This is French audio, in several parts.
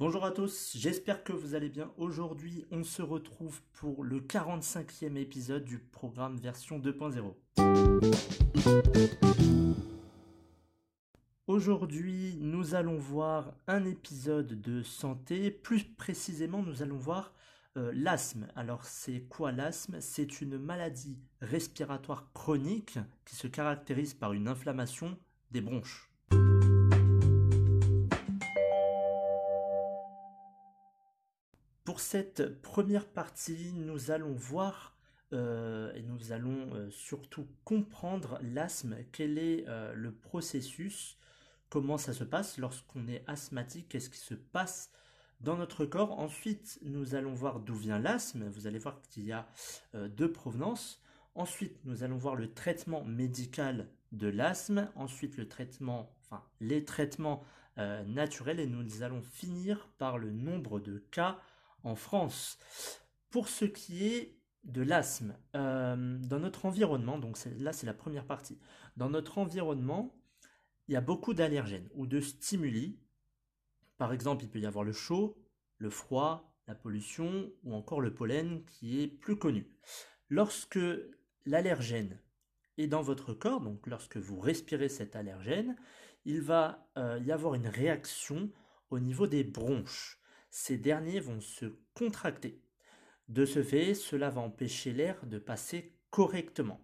Bonjour à tous, j'espère que vous allez bien. Aujourd'hui, on se retrouve pour le 45e épisode du programme version 2.0. Aujourd'hui, nous allons voir un épisode de santé. Plus précisément, nous allons voir euh, l'asthme. Alors, c'est quoi l'asthme? C'est une maladie respiratoire chronique qui se caractérise par une inflammation des bronches. Pour cette première partie, nous allons voir euh, et nous allons euh, surtout comprendre l'asthme, quel est le processus? Comment ça se passe lorsqu'on est asthmatique, qu'est-ce qui se passe dans notre corps? Ensuite, nous allons voir d'où vient l'asthme. Vous allez voir qu'il y a euh, deux provenances. Ensuite, nous allons voir le traitement médical de l'asthme. Ensuite, le traitement, enfin, les traitements euh, naturels. Et nous allons finir par le nombre de cas en France. Pour ce qui est de l'asthme, euh, dans notre environnement, donc là c'est la première partie, dans notre environnement, il y a beaucoup d'allergènes ou de stimuli. Par exemple, il peut y avoir le chaud, le froid, la pollution ou encore le pollen qui est plus connu. Lorsque l'allergène est dans votre corps, donc lorsque vous respirez cet allergène, il va euh, y avoir une réaction au niveau des bronches. Ces derniers vont se contracter. De ce fait, cela va empêcher l'air de passer correctement.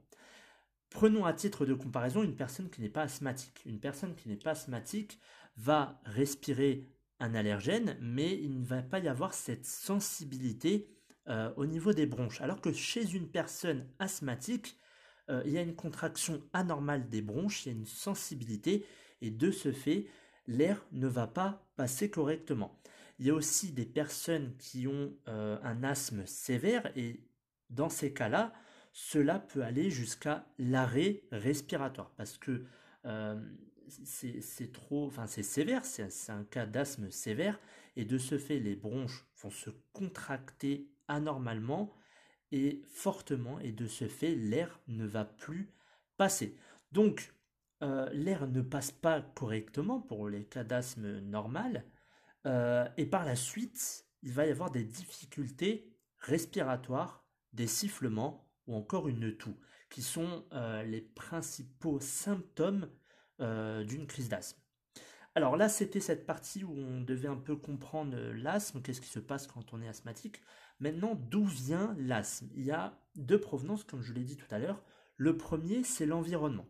Prenons à titre de comparaison une personne qui n'est pas asthmatique. Une personne qui n'est pas asthmatique va respirer un allergène, mais il ne va pas y avoir cette sensibilité euh, au niveau des bronches. Alors que chez une personne asthmatique, euh, il y a une contraction anormale des bronches, il y a une sensibilité, et de ce fait, l'air ne va pas passer correctement. Il y a aussi des personnes qui ont euh, un asthme sévère, et dans ces cas-là, cela peut aller jusqu'à l'arrêt respiratoire parce que euh, c'est trop, enfin c'est sévère, c'est un cas d'asthme sévère et de ce fait les bronches vont se contracter anormalement et fortement et de ce fait l'air ne va plus passer. Donc euh, l'air ne passe pas correctement pour les cas d'asthme normal euh, et par la suite il va y avoir des difficultés respiratoires, des sifflements ou encore une toux, qui sont euh, les principaux symptômes euh, d'une crise d'asthme. Alors là, c'était cette partie où on devait un peu comprendre l'asthme, qu'est-ce qui se passe quand on est asthmatique. Maintenant, d'où vient l'asthme? Il y a deux provenances, comme je l'ai dit tout à l'heure. Le premier, c'est l'environnement.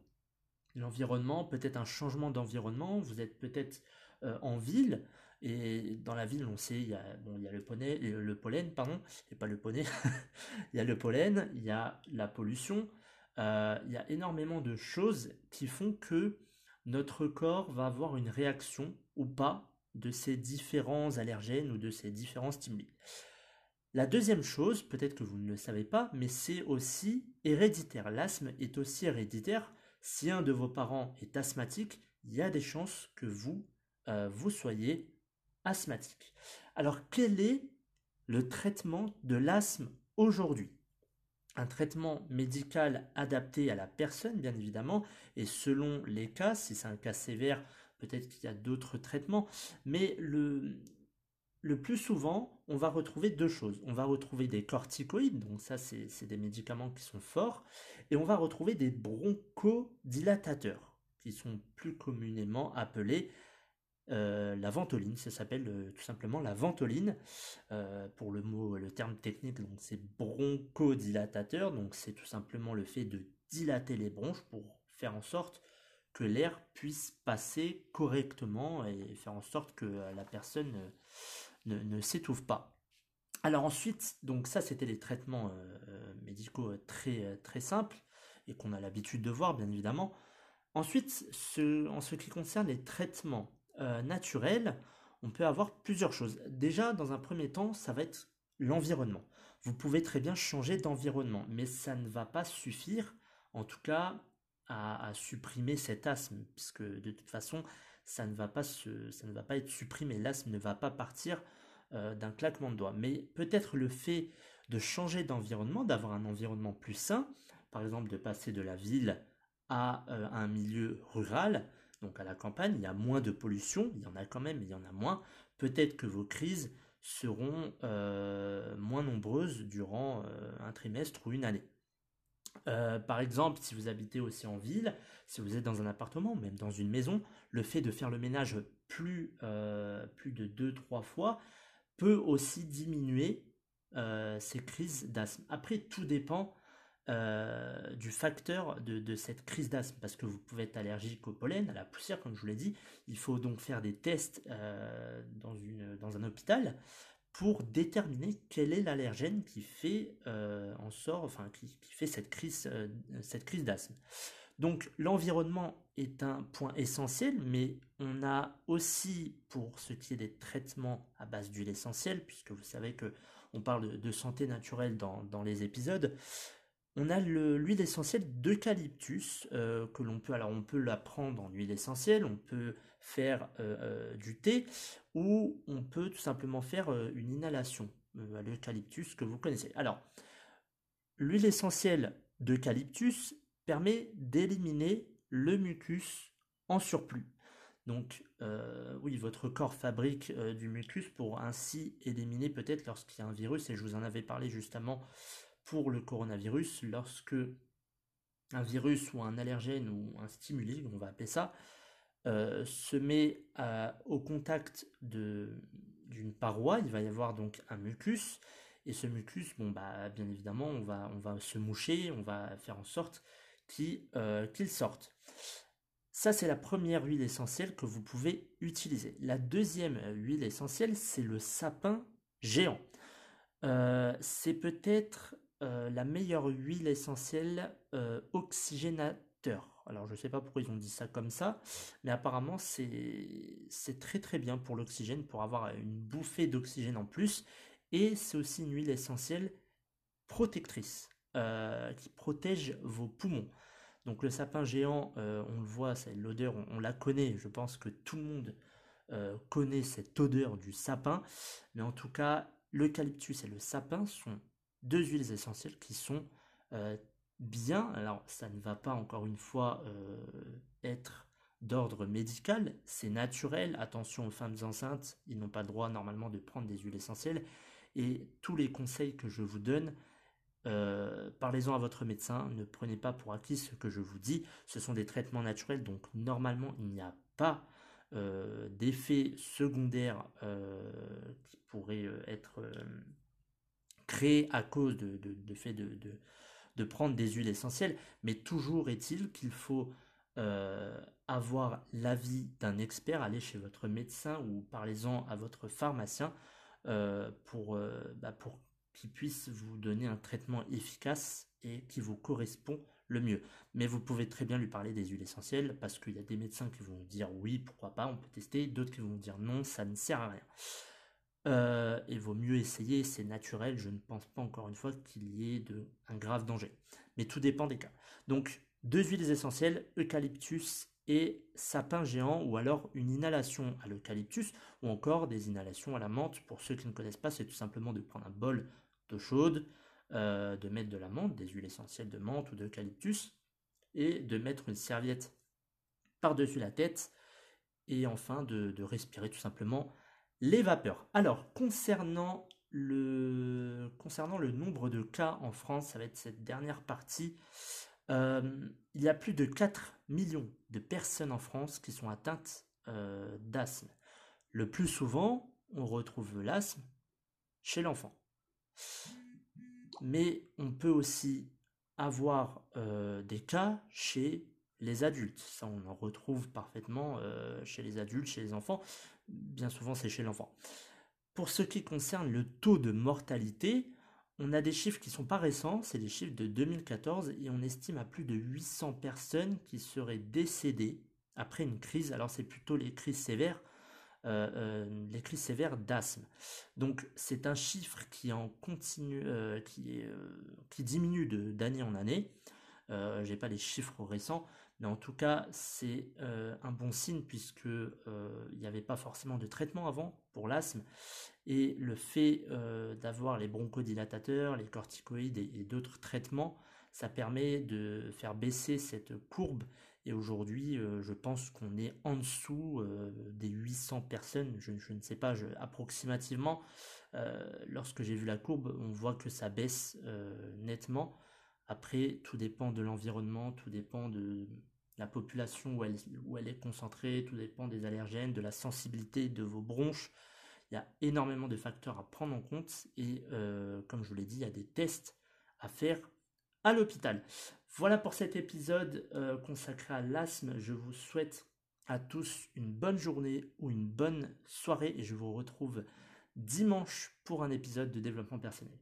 L'environnement, peut-être un changement d'environnement, vous êtes peut-être en ville, et dans la ville, on sait, il y a, bon, il y a le, poney, le pollen, pardon, et pas le poney, il y a le pollen, il y a la pollution, euh, il y a énormément de choses qui font que notre corps va avoir une réaction ou pas de ces différents allergènes ou de ces différents stimuli. La deuxième chose, peut-être que vous ne le savez pas, mais c'est aussi héréditaire. L'asthme est aussi héréditaire. Si un de vos parents est asthmatique, il y a des chances que vous, euh, vous soyez asthmatique. Alors quel est le traitement de l'asthme aujourd'hui? Un traitement médical adapté à la personne, bien évidemment, et selon les cas, si c'est un cas sévère, peut-être qu'il y a d'autres traitements, mais le, le plus souvent, on va retrouver deux choses. On va retrouver des corticoïdes, donc ça c'est des médicaments qui sont forts, et on va retrouver des bronchodilatateurs, qui sont plus communément appelés euh, la ventoline, ça s'appelle euh, tout simplement la ventoline. Euh, pour le mot, le terme technique, donc c'est bronchodilatateur, donc c'est tout simplement le fait de dilater les bronches pour faire en sorte que l'air puisse passer correctement et faire en sorte que la personne ne, s'étouffe pas. Alors ensuite, donc ça c'était les traitements médicaux très très simples. et qu'on a l'habitude de voir, bien évidemment. Ensuite, en ce qui concerne les traitements euh, naturels, on peut avoir plusieurs choses. Déjà, dans un premier temps, ça va être l'environnement. Vous pouvez très bien changer d'environnement, mais ça ne va pas suffire, en tout cas, à, supprimer cet asthme, puisque de toute façon, ça ne va pas, ça va pas être supprimé. L'asthme ne va pas partir euh, d'un claquement de doigts. Mais peut-être le fait de changer d'environnement, d'avoir un environnement plus sain, par exemple de passer de la ville à euh, un milieu rural, donc à la campagne, il y a moins de pollution, il y en a quand même, mais il y en a moins. Peut-être que vos crises seront euh, moins nombreuses durant un trimestre ou une année. par exemple, si vous habitez aussi en ville, si vous êtes dans un appartement même dans une maison, le fait de faire le ménage plus, plus de 2-3 fois peut aussi diminuer euh, ces crises d'asthme. Après, tout dépend euh, du facteur de, cette crise d'asthme, parce que vous pouvez être allergique au pollen, à la poussière, comme je vous l'ai dit. Il faut donc faire des tests euh, dans, dans un hôpital pour déterminer quel est l'allergène qui fait en sort, enfin qui, qui fait cette crise, cette crise d'asthme. Donc l'environnement est un point essentiel, mais on a aussi, pour ce qui est des traitements à base d'huile essentielle, puisque vous savez que on parle de, santé naturelle dans, les épisodes, on a l'huile essentielle d'eucalyptus euh, que l'on peut, alors on peut la prendre en huile essentielle, on peut faire euh, euh, du thé ou on peut tout simplement faire une inhalation à l'eucalyptus que vous connaissez. Alors, l'huile essentielle d'eucalyptus permet d'éliminer le mucus en surplus. Donc oui, votre corps fabrique du mucus pour ainsi éliminer peut-être lorsqu'il y a un virus, et je vous en avais parlé justement pour le coronavirus, lorsque un virus ou un allergène ou un stimuli, on va appeler ça, euh, se met au contact d'une paroi, il va y avoir donc un mucus, et ce mucus, bon bah bien évidemment, on va, on va se moucher, on va faire en sorte euh, qu'ils sortent. Ça, c'est la première huile essentielle que vous pouvez utiliser. La deuxième huile essentielle, c'est le sapin géant. Euh, c'est peut-être euh, la meilleure huile essentielle oxygénateur. Alors, je ne sais pas pourquoi ils ont dit ça comme ça, mais apparemment, c'est très très bien pour l'oxygène, pour avoir une bouffée d'oxygène en plus. Et c'est aussi une huile essentielle protectrice. Euh, qui protège vos poumons. Donc le sapin géant, euh, on le voit, c'est l'odeur, on, la connaît. Je pense que tout le monde euh, connaît cette odeur du sapin. Mais en tout cas, l'eucalyptus et le sapin sont deux huiles essentielles qui sont bien. Alors ça ne va pas encore une fois être d'ordre médical, c'est naturel. Attention aux femmes enceintes, ils n'ont pas le droit normalement de prendre des huiles essentielles. Et tous les conseils que je vous donne, euh, parlez-en à votre médecin, ne prenez pas pour acquis ce que je vous dis, ce sont des traitements naturels, donc normalement il n'y a pas euh, d'effet secondaire euh, qui pourrait être créé à cause de, fait de, de, prendre des huiles essentielles, mais toujours est-il qu'il faut avoir l'avis d'un expert, aller chez votre médecin ou parlez-en à votre pharmacien pour, bah, pour qui puisse vous donner un traitement efficace et qui vous correspond le mieux. Mais vous pouvez très bien lui parler des huiles essentielles parce qu'il y a des médecins qui vont dire oui, pourquoi pas, on peut tester, d'autres qui vont dire non, ça ne sert à rien. Euh, il vaut mieux essayer, c'est naturel, je ne pense pas encore une fois qu'il y ait un grave danger. Mais tout dépend des cas. Donc, deux huiles essentielles, eucalyptus et sapin géant ou alors une inhalation à l'eucalyptus ou encore des inhalations à la menthe. Pour ceux qui ne connaissent pas, c'est tout simplement de prendre un bol d'eau chaude, euh, de mettre de la menthe, des huiles essentielles de menthe ou d'eucalyptus, et de mettre une serviette par-dessus la tête, et enfin de, respirer tout simplement les vapeurs. Alors, concernant le, concernant le nombre de cas en France, ça va être cette dernière partie. Euh, il y a plus de 4 millions de personnes en France qui sont atteintes euh, d'asthme. Le plus souvent, on retrouve l'asthme chez l'enfant. Mais on peut aussi avoir euh, des cas chez les adultes. Ça, on en retrouve parfaitement chez les adultes, chez les enfants. Bien souvent, c'est chez l'enfant. Pour ce qui concerne le taux de mortalité, on a des chiffres qui sont pas récents, c'est des chiffres de 2014 et on estime à plus de 800 personnes qui seraient décédées après une crise. Alors c'est plutôt les crises sévères, euh, euh, les crises sévères d'asthme. Donc c'est un chiffre qui en continue, euh, qui, diminue d'année en année. J'ai pas les chiffres récents, mais en tout cas c'est un bon signe puisque il n'y avait pas forcément de traitement avant pour l'asthme et le fait d'avoir les bronchodilatateurs, les corticoïdes et d'autres traitements, ça permet de faire baisser cette courbe et aujourd'hui, euh, je pense qu'on est en dessous euh, des 800 personnes. Je, ne sais pas, approximativement. Euh, lorsque j'ai vu la courbe, on voit que ça baisse nettement. Après, tout dépend de l'environnement, tout dépend de la population où elle, est concentrée, tout dépend des allergènes, de la sensibilité de vos bronches. Il y a énormément de facteurs à prendre en compte et comme je vous l'ai dit, il y a des tests à faire à l'hôpital. Voilà pour cet épisode euh, consacré à l'asthme. Je vous souhaite à tous une bonne journée ou une bonne soirée et je vous retrouve dimanche pour un épisode de développement personnel.